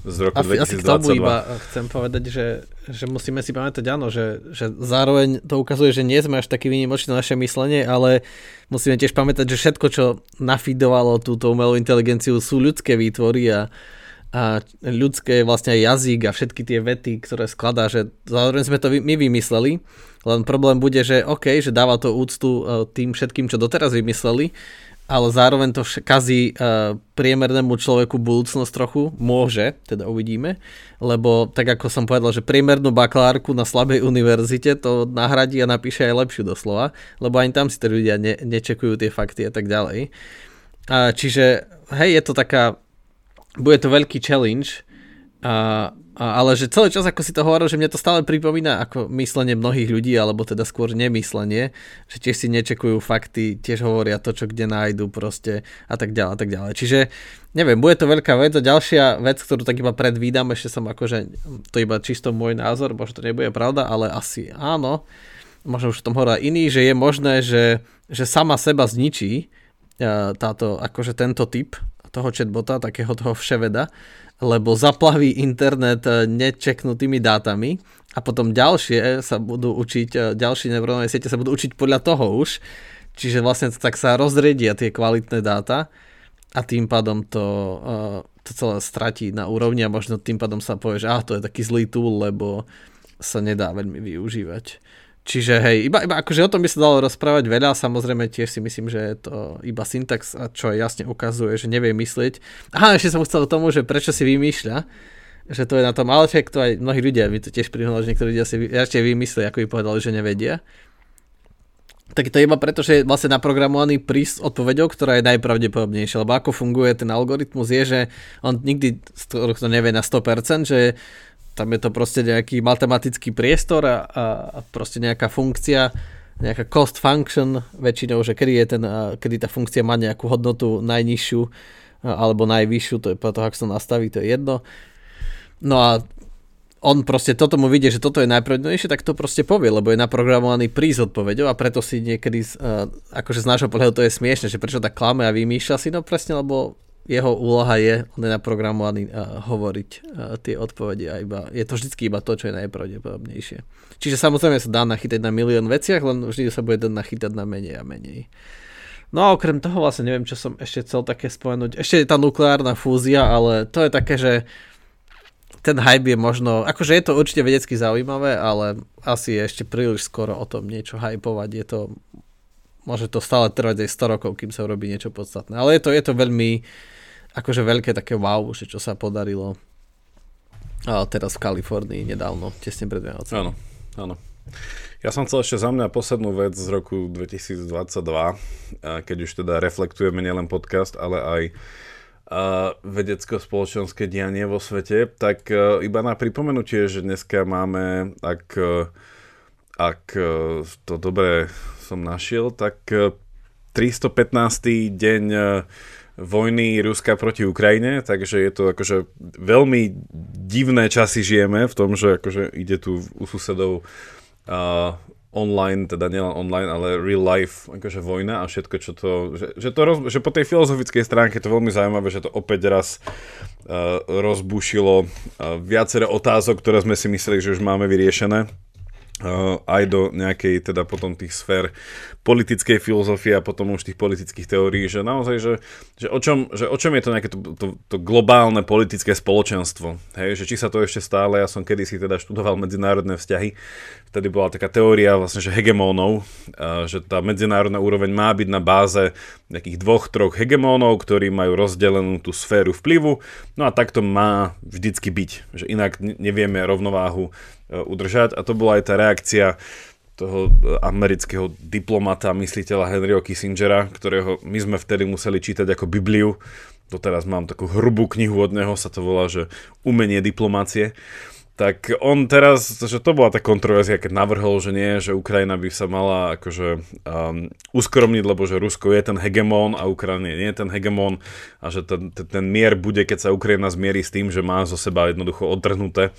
z roku asi, 2022. Asi k tomu iba chcem povedať, že, že musíme si pamätať, áno, že, že zároveň to ukazuje, že nie sme až taký výnimočný naše myslenie, ale musíme tiež pamätať, že všetko, čo nafidovalo túto umelú inteligenciu, sú ľudské výtvory a a ľudské vlastne jazyk a všetky tie vety, ktoré skladá, že zároveň sme to my vymysleli, len problém bude, že OK, že dáva to úctu e, tým všetkým, čo doteraz vymysleli, ale zároveň to kazí uh, priemernému človeku budúcnosť trochu, môže, teda uvidíme, lebo tak ako som povedal, že priemernú bakalárku na slabej univerzite to nahradí a napíše aj lepšiu doslova, lebo ani tam si tí ľudia ne, nečekujú tie fakty a tak ďalej. Uh, čiže hej, je to taká bude to veľký challenge, a, a, ale že celý čas, ako si to hovoril, že mne to stále pripomína ako myslenie mnohých ľudí, alebo teda skôr nemyslenie, že tiež si nečekujú fakty, tiež hovoria to, čo kde nájdu proste a tak ďalej a tak ďalej. Čiže neviem, bude to veľká vec. A ďalšia vec, ktorú tak iba predvídam, ešte som akože, to iba čisto môj názor, možno to nebude pravda, ale asi áno, možno už v tom hovorí iný, že je možné, že, že sama seba zničí táto, akože tento typ toho chatbota, takého toho vševeda, lebo zaplaví internet eh, nečeknutými dátami a potom ďalšie sa budú učiť, eh, ďalšie neurónové siete sa budú učiť podľa toho už, čiže vlastne tak sa rozriedia tie kvalitné dáta a tým pádom to, eh, to celé stratí na úrovni a možno tým pádom sa povie, že ah, to je taký zlý tool, lebo sa nedá veľmi využívať. Čiže hej, iba, iba akože o tom by sa dalo rozprávať veľa, samozrejme tiež si myslím, že je to iba syntax, čo jasne ukazuje, že nevie myslieť. Aha, ešte som chcel tomu, že prečo si vymýšľa, že to je na tom, ale však to aj mnohí ľudia, mi to tiež prihľadali, že niektorí ľudia si ešte vymysleli, ako by povedali, že nevedia. Tak to je iba preto, že je vlastne naprogramovaný prísť odpovedou, ktorá je najpravdepodobnejšia. Lebo ako funguje ten algoritmus je, že on nikdy to nevie na 100%, že tam je to proste nejaký matematický priestor a, a proste nejaká funkcia, nejaká cost function väčšinou, že kedy, je ten, kedy tá funkcia má nejakú hodnotu najnižšiu alebo najvyššiu, to je po toho, ak sa nastaví, to je jedno. No a on proste toto mu vidie, že toto je najpravdepodobnejšie, tak to proste povie, lebo je naprogramovaný prísť odpovedou a preto si niekedy, akože z nášho pohľadu to je smiešne, že prečo tak klame a vymýšľa si, no presne, lebo jeho úloha je, on je naprogramovaný uh, hovoriť uh, tie odpovede a iba, je to vždy iba to, čo je najpravdepodobnejšie. Čiže samozrejme sa dá nachytať na milión veciach, len vždy sa bude dať nachytať na menej a menej. No a okrem toho vlastne neviem, čo som ešte chcel také spomenúť. Ešte je tá nukleárna fúzia, ale to je také, že ten hype je možno, akože je to určite vedecky zaujímavé, ale asi je ešte príliš skoro o tom niečo hypovať. Je to, môže to stále trvať aj 100 rokov, kým sa urobí niečo podstatné. Ale je to, je to veľmi, akože veľké také wow, že čo sa podarilo a teraz v Kalifornii nedávno, tesne pred Vianocami. Áno, áno. Ja som chcel ešte za mňa poslednú vec z roku 2022, keď už teda reflektujeme nielen podcast, ale aj vedecko-spoločenské dianie vo svete, tak e, iba na pripomenutie, že dneska máme, ak, e, ak e, to dobre som našiel, tak 315. deň vojny Ruska proti Ukrajine, takže je to akože veľmi divné časy žijeme v tom, že akože ide tu u susedov uh, online, teda nielen online, ale real life, akože vojna a všetko, čo to, že, že, to roz, že po tej filozofickej stránke je to veľmi zaujímavé, že to opäť raz uh, rozbušilo uh, viacero otázok, ktoré sme si mysleli, že už máme vyriešené aj do nejakej teda potom tých sfér politickej filozofie a potom už tých politických teórií, že naozaj, že, že, o, čom, že o čom je to nejaké to, to, to globálne politické spoločenstvo. Hej, že či sa to ešte stále, ja som kedysi teda študoval medzinárodné vzťahy, vtedy bola taká teória vlastne, že hegemónov, že tá medzinárodná úroveň má byť na báze nejakých dvoch, troch hegemónov, ktorí majú rozdelenú tú sféru vplyvu, no a tak to má vždycky byť, že inak nevieme rovnováhu e, udržať a to bola aj tá reakcia toho amerického diplomata, mysliteľa Henryho Kissingera, ktorého my sme vtedy museli čítať ako Bibliu. Doteraz mám takú hrubú knihu od neho, sa to volá, že Umenie diplomácie. Tak on teraz, že to bola tá kontroverzia, keď navrhol, že nie, že Ukrajina by sa mala akože um, uskromniť, lebo že Rusko je ten hegemón a Ukrajina nie je ten hegemón a že ten, ten, ten mier bude, keď sa Ukrajina zmierí s tým, že má zo seba jednoducho odtrhnuté.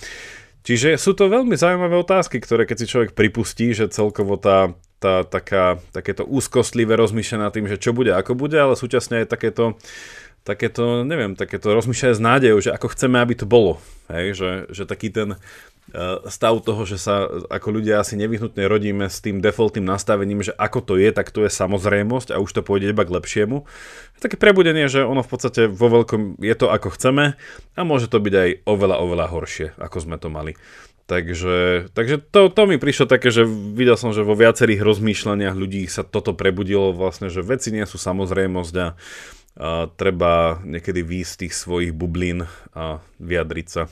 Čiže sú to veľmi zaujímavé otázky, ktoré keď si človek pripustí, že celkovo tá, tá taká, takéto úzkostlivé rozmýšľa nad tým, že čo bude, ako bude, ale súčasne aj takéto, takéto neviem, takéto rozmýšľanie s nádejou, že ako chceme, aby to bolo. Hej, že, že taký ten Eh, stav toho, že sa ako ľudia asi nevyhnutne rodíme s tým defaultným nastavením, že ako to je, tak to je samozrejmosť a už to pôjde iba k lepšiemu. Také prebudenie, že ono v podstate vo veľkom je to ako chceme a môže to byť aj oveľa, oveľa horšie, ako sme to mali. Takže, takže to, to mi prišlo také, že videl som, že vo viacerých rozmýšľaniach ľudí sa toto prebudilo vlastne, že veci nie sú samozrejmosť a, treba niekedy výjsť z tých svojich bublín a vyjadriť sa.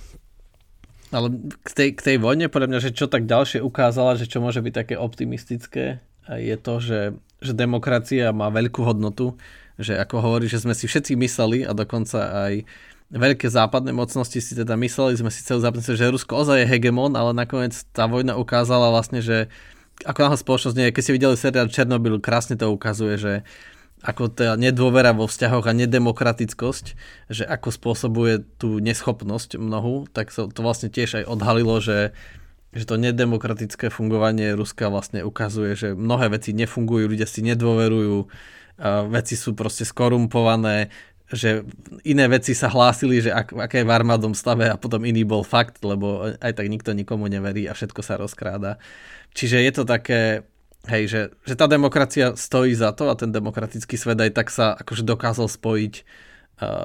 Ale k tej, k tej vojne, podľa mňa, že čo tak ďalšie ukázala, že čo môže byť také optimistické, je to, že, že demokracia má veľkú hodnotu, že ako hovorí, že sme si všetci mysleli a dokonca aj veľké západné mocnosti si teda mysleli, sme si celú západne, že Rusko ozaj je hegemon, ale nakoniec tá vojna ukázala vlastne, že ako náhle spoločnosť nie, keď si videli seriál Černobyl, krásne to ukazuje, že ako tá nedôvera vo vzťahoch a nedemokratickosť, že ako spôsobuje tú neschopnosť mnohu, tak to, to vlastne tiež aj odhalilo, že, že to nedemokratické fungovanie Ruska vlastne ukazuje, že mnohé veci nefungujú, ľudia si nedôverujú, veci sú proste skorumpované, že iné veci sa hlásili, že ak, aké je v armádom stave a potom iný bol fakt, lebo aj tak nikto nikomu neverí a všetko sa rozkráda. Čiže je to také, Hej, že, že tá demokracia stojí za to a ten demokratický svet aj tak sa akože dokázal spojiť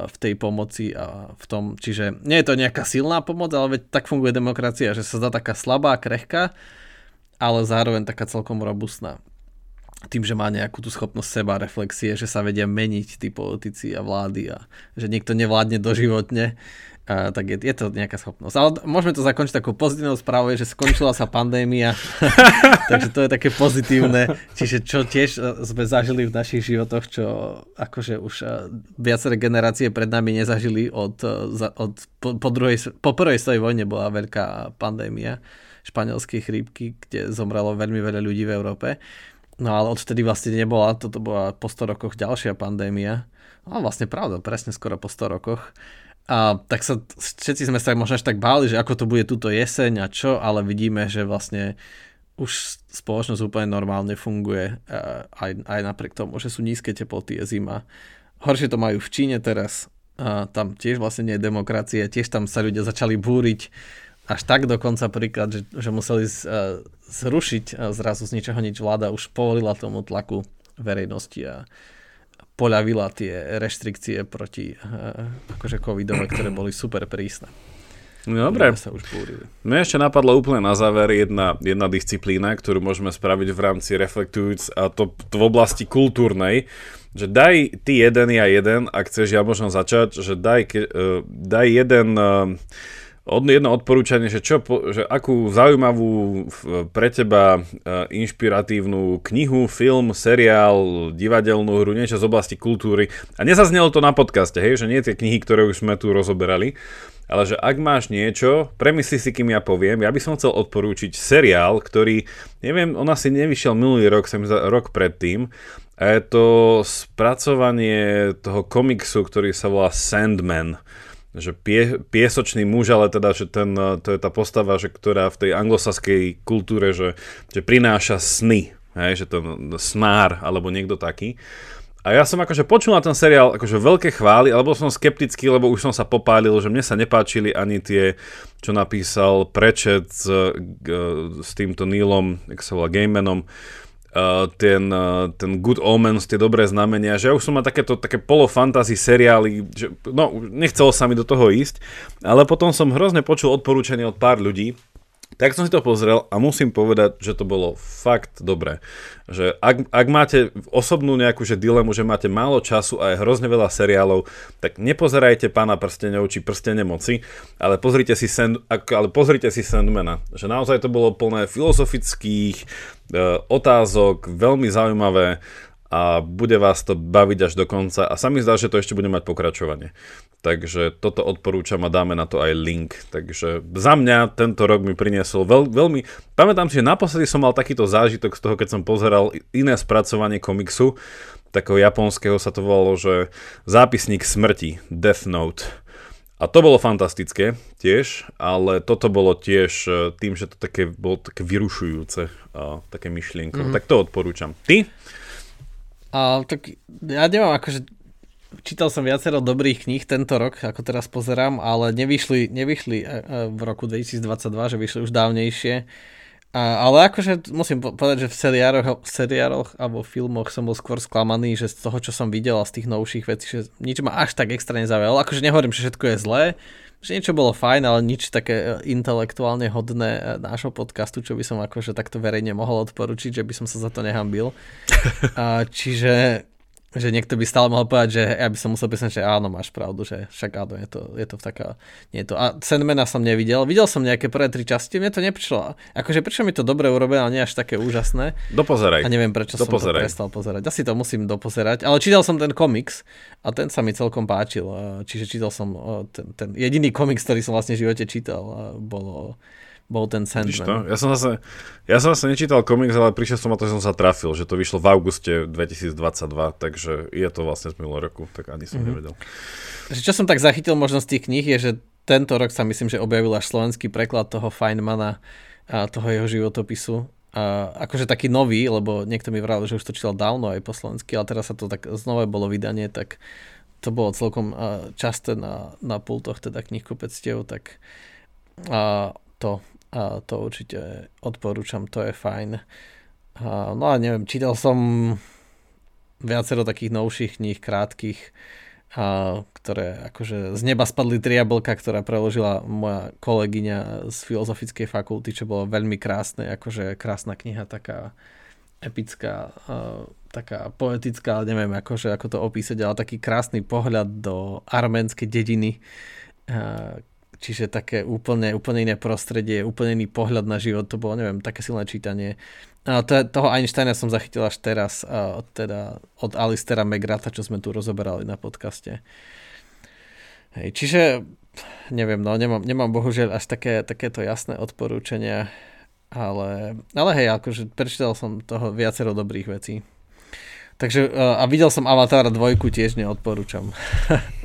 v tej pomoci a v tom, čiže nie je to nejaká silná pomoc, ale veď tak funguje demokracia, že sa zdá taká slabá, krehká, ale zároveň taká celkom robustná. Tým, že má nejakú tú schopnosť seba reflexie, že sa vedia meniť tí politici a vlády a že niekto nevládne doživotne, a, tak je, je to nejaká schopnosť. Ale môžeme to zakončiť takou pozitívnou správou, že skončila sa pandémia, takže to je také pozitívne. Čiže čo tiež e, sme zažili v našich životoch, čo akože už e, viaceré generácie pred nami nezažili od, e, od po, po, druhej, po prvej svojej vojne bola veľká pandémia španielskej chrípky, kde zomrelo veľmi veľa ľudí v Európe. No ale odvtedy vlastne nebola, toto bola po 100 rokoch ďalšia pandémia. No vlastne pravda, presne skoro po 100 rokoch. A tak sa, všetci sme sa možno až tak báli, že ako to bude túto jeseň a čo, ale vidíme, že vlastne už spoločnosť úplne normálne funguje aj, aj napriek tomu, že sú nízke teploty, je zima. Horšie to majú v Číne teraz, a tam tiež vlastne nie je demokracia, tiež tam sa ľudia začali búriť až tak dokonca príklad, že, že museli z, uh, zrušiť uh, zrazu z ničoho nič vláda už povolila tomu tlaku verejnosti a poľavila tie reštrikcie proti uh, akože covidové, ktoré boli super prísne. No, dobre. Sa už Mne ešte napadlo úplne na záver jedna, jedna disciplína, ktorú môžeme spraviť v rámci Reflektujúc a to, to v oblasti kultúrnej, že daj ty jeden, ja jeden, ak chceš, ja môžem začať, že daj, uh, daj jeden uh, od, jedno odporúčanie, že, čo, že akú zaujímavú pre teba inšpiratívnu knihu, film, seriál, divadelnú hru, niečo z oblasti kultúry. A nezaznelo to na podcaste, hej, že nie tie knihy, ktoré už sme tu rozoberali, ale že ak máš niečo, premysli si, kým ja poviem, ja by som chcel odporúčiť seriál, ktorý, neviem, on asi nevyšiel minulý rok, sem za rok predtým, a je to spracovanie toho komiksu, ktorý sa volá Sandman že pie, piesočný muž, ale teda, že ten, to je tá postava, že, ktorá v tej anglosaskej kultúre, že, že prináša sny, hej, že to snár, alebo niekto taký. A ja som akože počul na ten seriál akože veľké chvály, alebo som skeptický, lebo už som sa popálil, že mne sa nepáčili ani tie, čo napísal Prečet s, s týmto Neilom, jak sa volá, Gamemanom, Uh, ten, uh, ten Good Omens, tie dobré znamenia, že ja už som mal takéto také polo-fantasy seriály, že no, nechcelo sa mi do toho ísť, ale potom som hrozne počul odporúčanie od pár ľudí, tak som si to pozrel a musím povedať, že to bolo fakt dobré. Že ak, ak máte osobnú nejakú že dilemu, že máte málo času a je hrozne veľa seriálov, tak nepozerajte Pána prstenov či Prstene moci, ale pozrite si, Sand, ale pozrite si Sandmana. Že naozaj to bolo plné filozofických e, otázok, veľmi zaujímavé a bude vás to baviť až do konca a sa mi zdá, že to ešte bude mať pokračovanie. Takže toto odporúčam a dáme na to aj link. Takže za mňa tento rok mi priniesol veľ, veľmi... Pamätám si, že naposledy som mal takýto zážitok z toho, keď som pozeral iné spracovanie komiksu, takého japonského sa to volalo, že zápisník smrti, Death Note. A to bolo fantastické tiež, ale toto bolo tiež e, tým, že to také, bolo také vyrušujúce, také myšlienko. Mm-hmm. Tak to odporúčam. Ty? A, tak ja neviem, akože čítal som viacero dobrých kníh tento rok, ako teraz pozerám, ale nevyšli, nevyšli e, e, v roku 2022, že vyšli už dávnejšie. A, ale akože musím povedať, že v seriáloch, v seriáloch alebo filmoch som bol skôr sklamaný, že z toho, čo som videl a z tých novších vecí, že nič ma až tak extra nezaujalo. Akože nehovorím, že všetko je zlé, že niečo bolo fajn, ale nič také e, intelektuálne hodné nášho podcastu, čo by som akože takto verejne mohol odporučiť, že by som sa za to nehambil. A, čiže že niekto by stále mohol povedať, že ja by som musel písať, že áno, máš pravdu, že však áno, je to, je to v taká, nie je to. A Sandmana som nevidel, videl som nejaké prvé tri časti, mne to neprišlo, akože prečo mi to dobre urobené, ale nie až také úžasné. Dopozeraj. A neviem, prečo dopozeraj. som to prestal pozerať. Asi to musím dopozerať, ale čítal som ten komiks a ten sa mi celkom páčil, čiže čítal som ten, ten jediný komiks, ktorý som vlastne v živote čítal, bolo bol ten Sandman. Ja som zase, ja som zase nečítal komiks, ale prišiel som na to, že som sa trafil, že to vyšlo v auguste 2022, takže je to vlastne z minulého roku, tak ani som mm-hmm. nevedel. Čo som tak zachytil možno z tých kníh je, že tento rok sa myslím, že objavil až slovenský preklad toho Feynmana a toho jeho životopisu. A akože taký nový, lebo niekto mi vral, že už to čítal dávno aj po slovensky, ale teraz sa to tak znova bolo vydanie, tak to bolo celkom časté na, na pultoch teda knihkupectiev, tak a to a to určite odporúčam, to je fajn. A, no a neviem, čítal som viacero takých novších kníh, krátkých, a, ktoré akože z neba spadli tri ktorá preložila moja kolegyňa z filozofickej fakulty, čo bolo veľmi krásne, akože krásna kniha, taká epická, a, taká poetická, neviem akože, ako to opísať, ale taký krásny pohľad do arménskej dediny, Čiže také úplne, úplne iné prostredie, úplne iný pohľad na život, to bolo, neviem, také silné čítanie. A to, toho Einsteina som zachytil až teraz, a teda od Alistera Megrata, čo sme tu rozoberali na podcaste. Hej, čiže, neviem, no, nemám, nemám bohužiaľ až také, takéto jasné odporúčania, ale, ale hej, akože prečítal som toho viacero dobrých vecí. Takže, a videl som Avatar dvojku, tiež neodporúčam.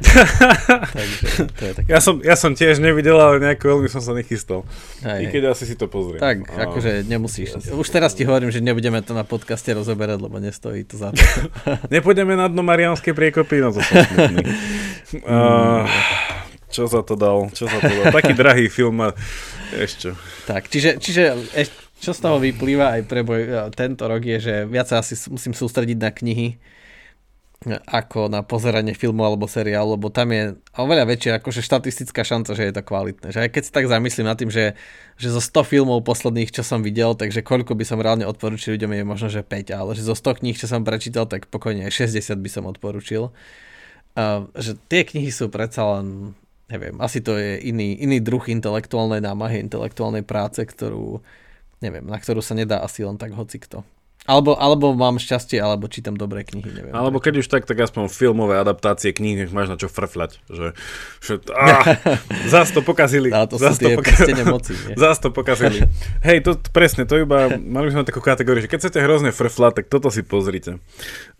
Takže to je také. Ja som, ja som tiež nevidel, ale nejako veľmi som sa nechystal. Aj, I keď asi si to pozriem. Tak, a, akože nemusíš. Jasne. Už teraz ti hovorím, že nebudeme to na podcaste rozoberať, lebo nestojí to za to. Nepôjdeme na dno Marianskej priekopy, no to som smutný. uh, čo za to dal? Čo za to dal? Taký drahý film a ešte. Tak, čiže, čiže ešte, čo z toho vyplýva aj pre boj, tento rok je, že viac asi musím sústrediť na knihy, ako na pozeranie filmu alebo seriálu, lebo tam je oveľa väčšia akože štatistická šanca, že je to kvalitné. Že aj keď si tak zamyslím nad tým, že, že zo 100 filmov posledných, čo som videl, takže koľko by som reálne odporučil ľuďom je možno, že 5, ale že zo 100 kníh, čo som prečítal, tak pokojne aj 60 by som odporučil. Uh, že tie knihy sú predsa len neviem, asi to je iný, iný druh intelektuálnej námahy, intelektuálnej práce, ktorú, neviem, na ktorú sa nedá asi len tak hocikto. Alebo, alebo mám šťastie, alebo čítam dobré knihy, neviem. Alebo keď už tak, tak aspoň filmové adaptácie kníh, nech máš na čo frfľať. Že, že á, zás to pokazili. A to zás sú tie pokazili. moci. Nie? Zás to pokazili. Hej, to presne, to iba, mali by sme takú kategóriu, že keď chcete hrozne frfľať, tak toto si pozrite.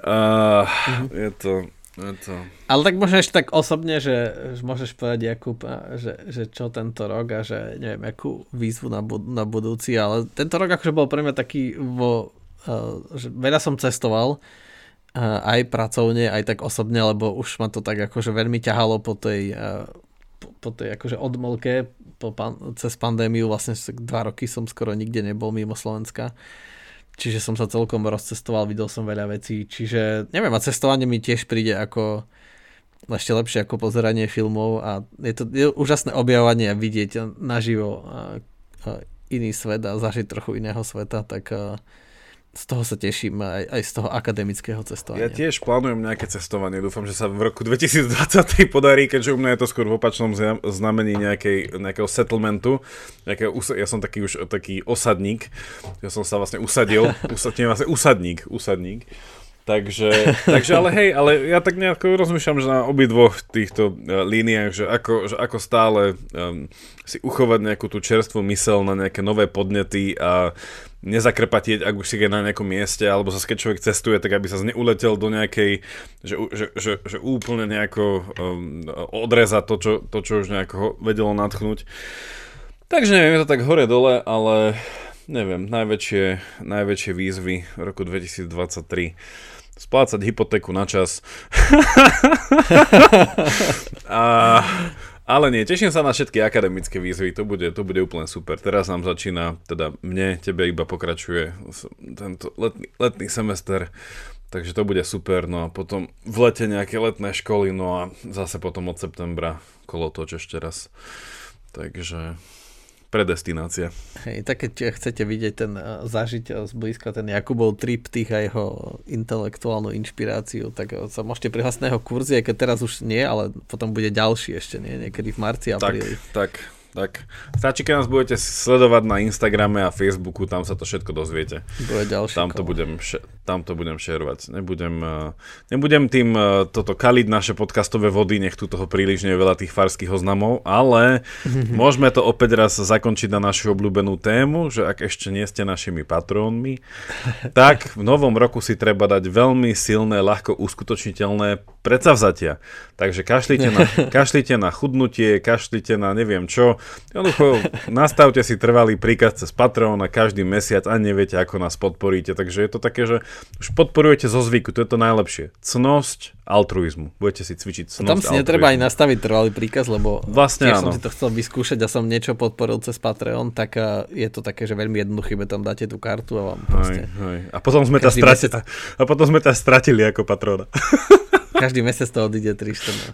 Uh, uh-huh. Je to... Je to... Ale tak možno ešte tak osobne, že, že môžeš povedať, Jakub, že, že čo tento rok a že neviem, akú výzvu na, bud- na budúci, ale tento rok akože bol pre mňa taký vo že veľa som cestoval, aj pracovne, aj tak osobne, lebo už ma to tak akože veľmi ťahalo po tej, po tej akože odmlke po pan, cez pandémiu, vlastne dva roky som skoro nikde nebol mimo Slovenska. Čiže som sa celkom rozcestoval, videl som veľa vecí, čiže neviem, a cestovanie mi tiež príde ako ešte lepšie ako pozeranie filmov a je to je úžasné objavovanie a vidieť naživo a, a iný svet a zažiť trochu iného sveta, tak z toho sa teším aj, aj z toho akademického cestovania. Ja tiež plánujem nejaké cestovanie. Dúfam, že sa v roku 2023 podarí, keďže u mňa je to skôr v opačnom znamení nejakej, nejakého settlementu. Nejakého, ja som taký už taký osadník. Ja som sa vlastne usadil. Usadník, vlastne usadník. usadník. Takže, takže ale hej, ale ja tak nejako rozmýšľam, že na obidvoch týchto uh, líniách, že ako, že ako stále um, si uchovať nejakú tú čerstvú mysel na nejaké nové podnety a nezakrpatieť, ak už si je na nejakom mieste, alebo sa keď človek cestuje, tak aby sa neuletel do nejakej, že, že, že, že úplne nejako um, odreza to čo, to, čo už nejako vedelo natchnúť. Takže neviem, je to tak hore-dole, ale neviem, najväčšie, najväčšie výzvy roku 2023 splácať hypotéku na čas. a ale nie, teším sa na všetky akademické výzvy, to bude, to bude úplne super. Teraz nám začína, teda mne, tebe iba pokračuje tento letný, letný semester, takže to bude super. No a potom v lete nejaké letné školy, no a zase potom od septembra kolo toč ešte raz. Takže predestinácia. Hej, tak keď chcete vidieť ten, eh, zažiť eh, zblízka ten Jakubov triptych a jeho intelektuálnu inšpiráciu, tak eh, sa môžete prihlásiť na jeho kurzy, keď teraz už nie, ale potom bude ďalší ešte, nie? Niekedy v marci, apríli. Tak, tak. Tak stačí, keď nás budete sledovať na Instagrame a Facebooku, tam sa to všetko dozviete. Bude ďalší tam to, budem, tam to budem šerovať. Nebudem, uh, nebudem tým uh, toto kaliť naše podcastové vody, nech tu toho príliš nie je veľa tých farských oznamov, ale môžeme to opäť raz zakončiť na našu obľúbenú tému, že ak ešte nie ste našimi patrónmi, tak v novom roku si treba dať veľmi silné, ľahko uskutočniteľné predsavzatia. Takže kašlite na, kašlite na chudnutie, kašlite na neviem čo, Jednoducho, nastavte si trvalý príkaz cez Patreon na každý mesiac a neviete, ako nás podporíte. Takže je to také, že už podporujete zo zvyku, to je to najlepšie. Cnosť altruizmu. Budete si cvičiť cnosť Tam si altruizmu. netreba aj nastaviť trvalý príkaz, lebo vlastne áno. som si to chcel vyskúšať a som niečo podporil cez Patreon, tak eh, je to také, že veľmi jednoduché, tam dáte tú kartu a vám proste... Hej, hej. A potom sme ťa stratili, mesiac... a potom sme ťa stratili ako patrona. Každý mesiac to odíde 314.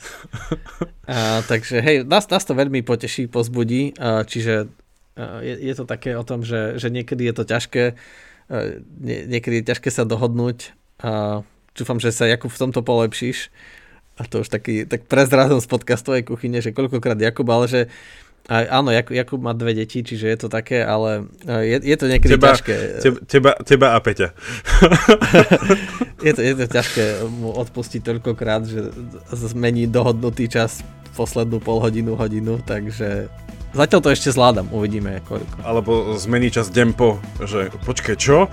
A, takže hej, nás, nás to veľmi poteší, pozbudí, a, čiže a, je, je to také o tom, že, že niekedy je to ťažké, a, nie, niekedy je ťažké sa dohodnúť a dúfam, že sa Jakub v tomto polepšíš a to už taký, tak prezrázom z podcastovej kuchyne, že koľkokrát Jakub, ale že a, áno, Jakub, Jakub má dve deti, čiže je to také, ale je, je to niekedy teba, ťažké. Teba, teba a Peťa. je, to, je to ťažké mu odpustiť toľkokrát, že zmení dohodnutý čas poslednú pol hodinu, hodinu, takže Zatiaľ to ešte zvládam, uvidíme koľko. Alebo zmení čas dempo, že počkaj, čo?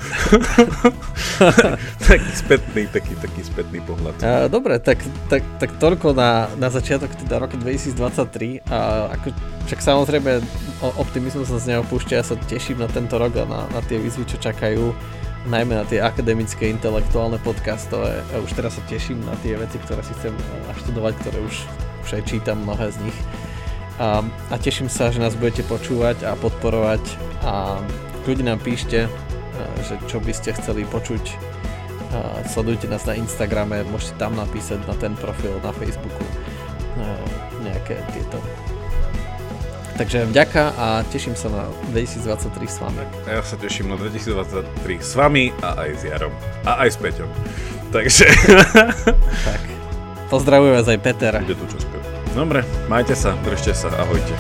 taký spätný, taký, taký spätný pohľad. Uh, dobre, tak, tak, tak toľko na, na začiatok teda roku 2023 a ako, však samozrejme optimizmus sa z neho púšťa, ja sa teším na tento rok a na, na tie výzvy, čo čakajú najmä na tie akademické, intelektuálne podcastové. A už teraz sa teším na tie veci, ktoré si chcem naštudovať, ktoré už, už aj čítam mnohé z nich a, a teším sa, že nás budete počúvať a podporovať a ľudí nám píšte, že čo by ste chceli počuť. Sledujte nás na Instagrame, môžete tam napísať na ten profil na Facebooku nejaké tieto. Takže vďaka a teším sa na 2023 s vami. A ja sa teším na 2023 s vami a aj s Jarom. A aj s Peťom. Takže... tak. Pozdravujem vás aj Peter. Bude tu čo Dobre, majte sa, držte sa, ahojte.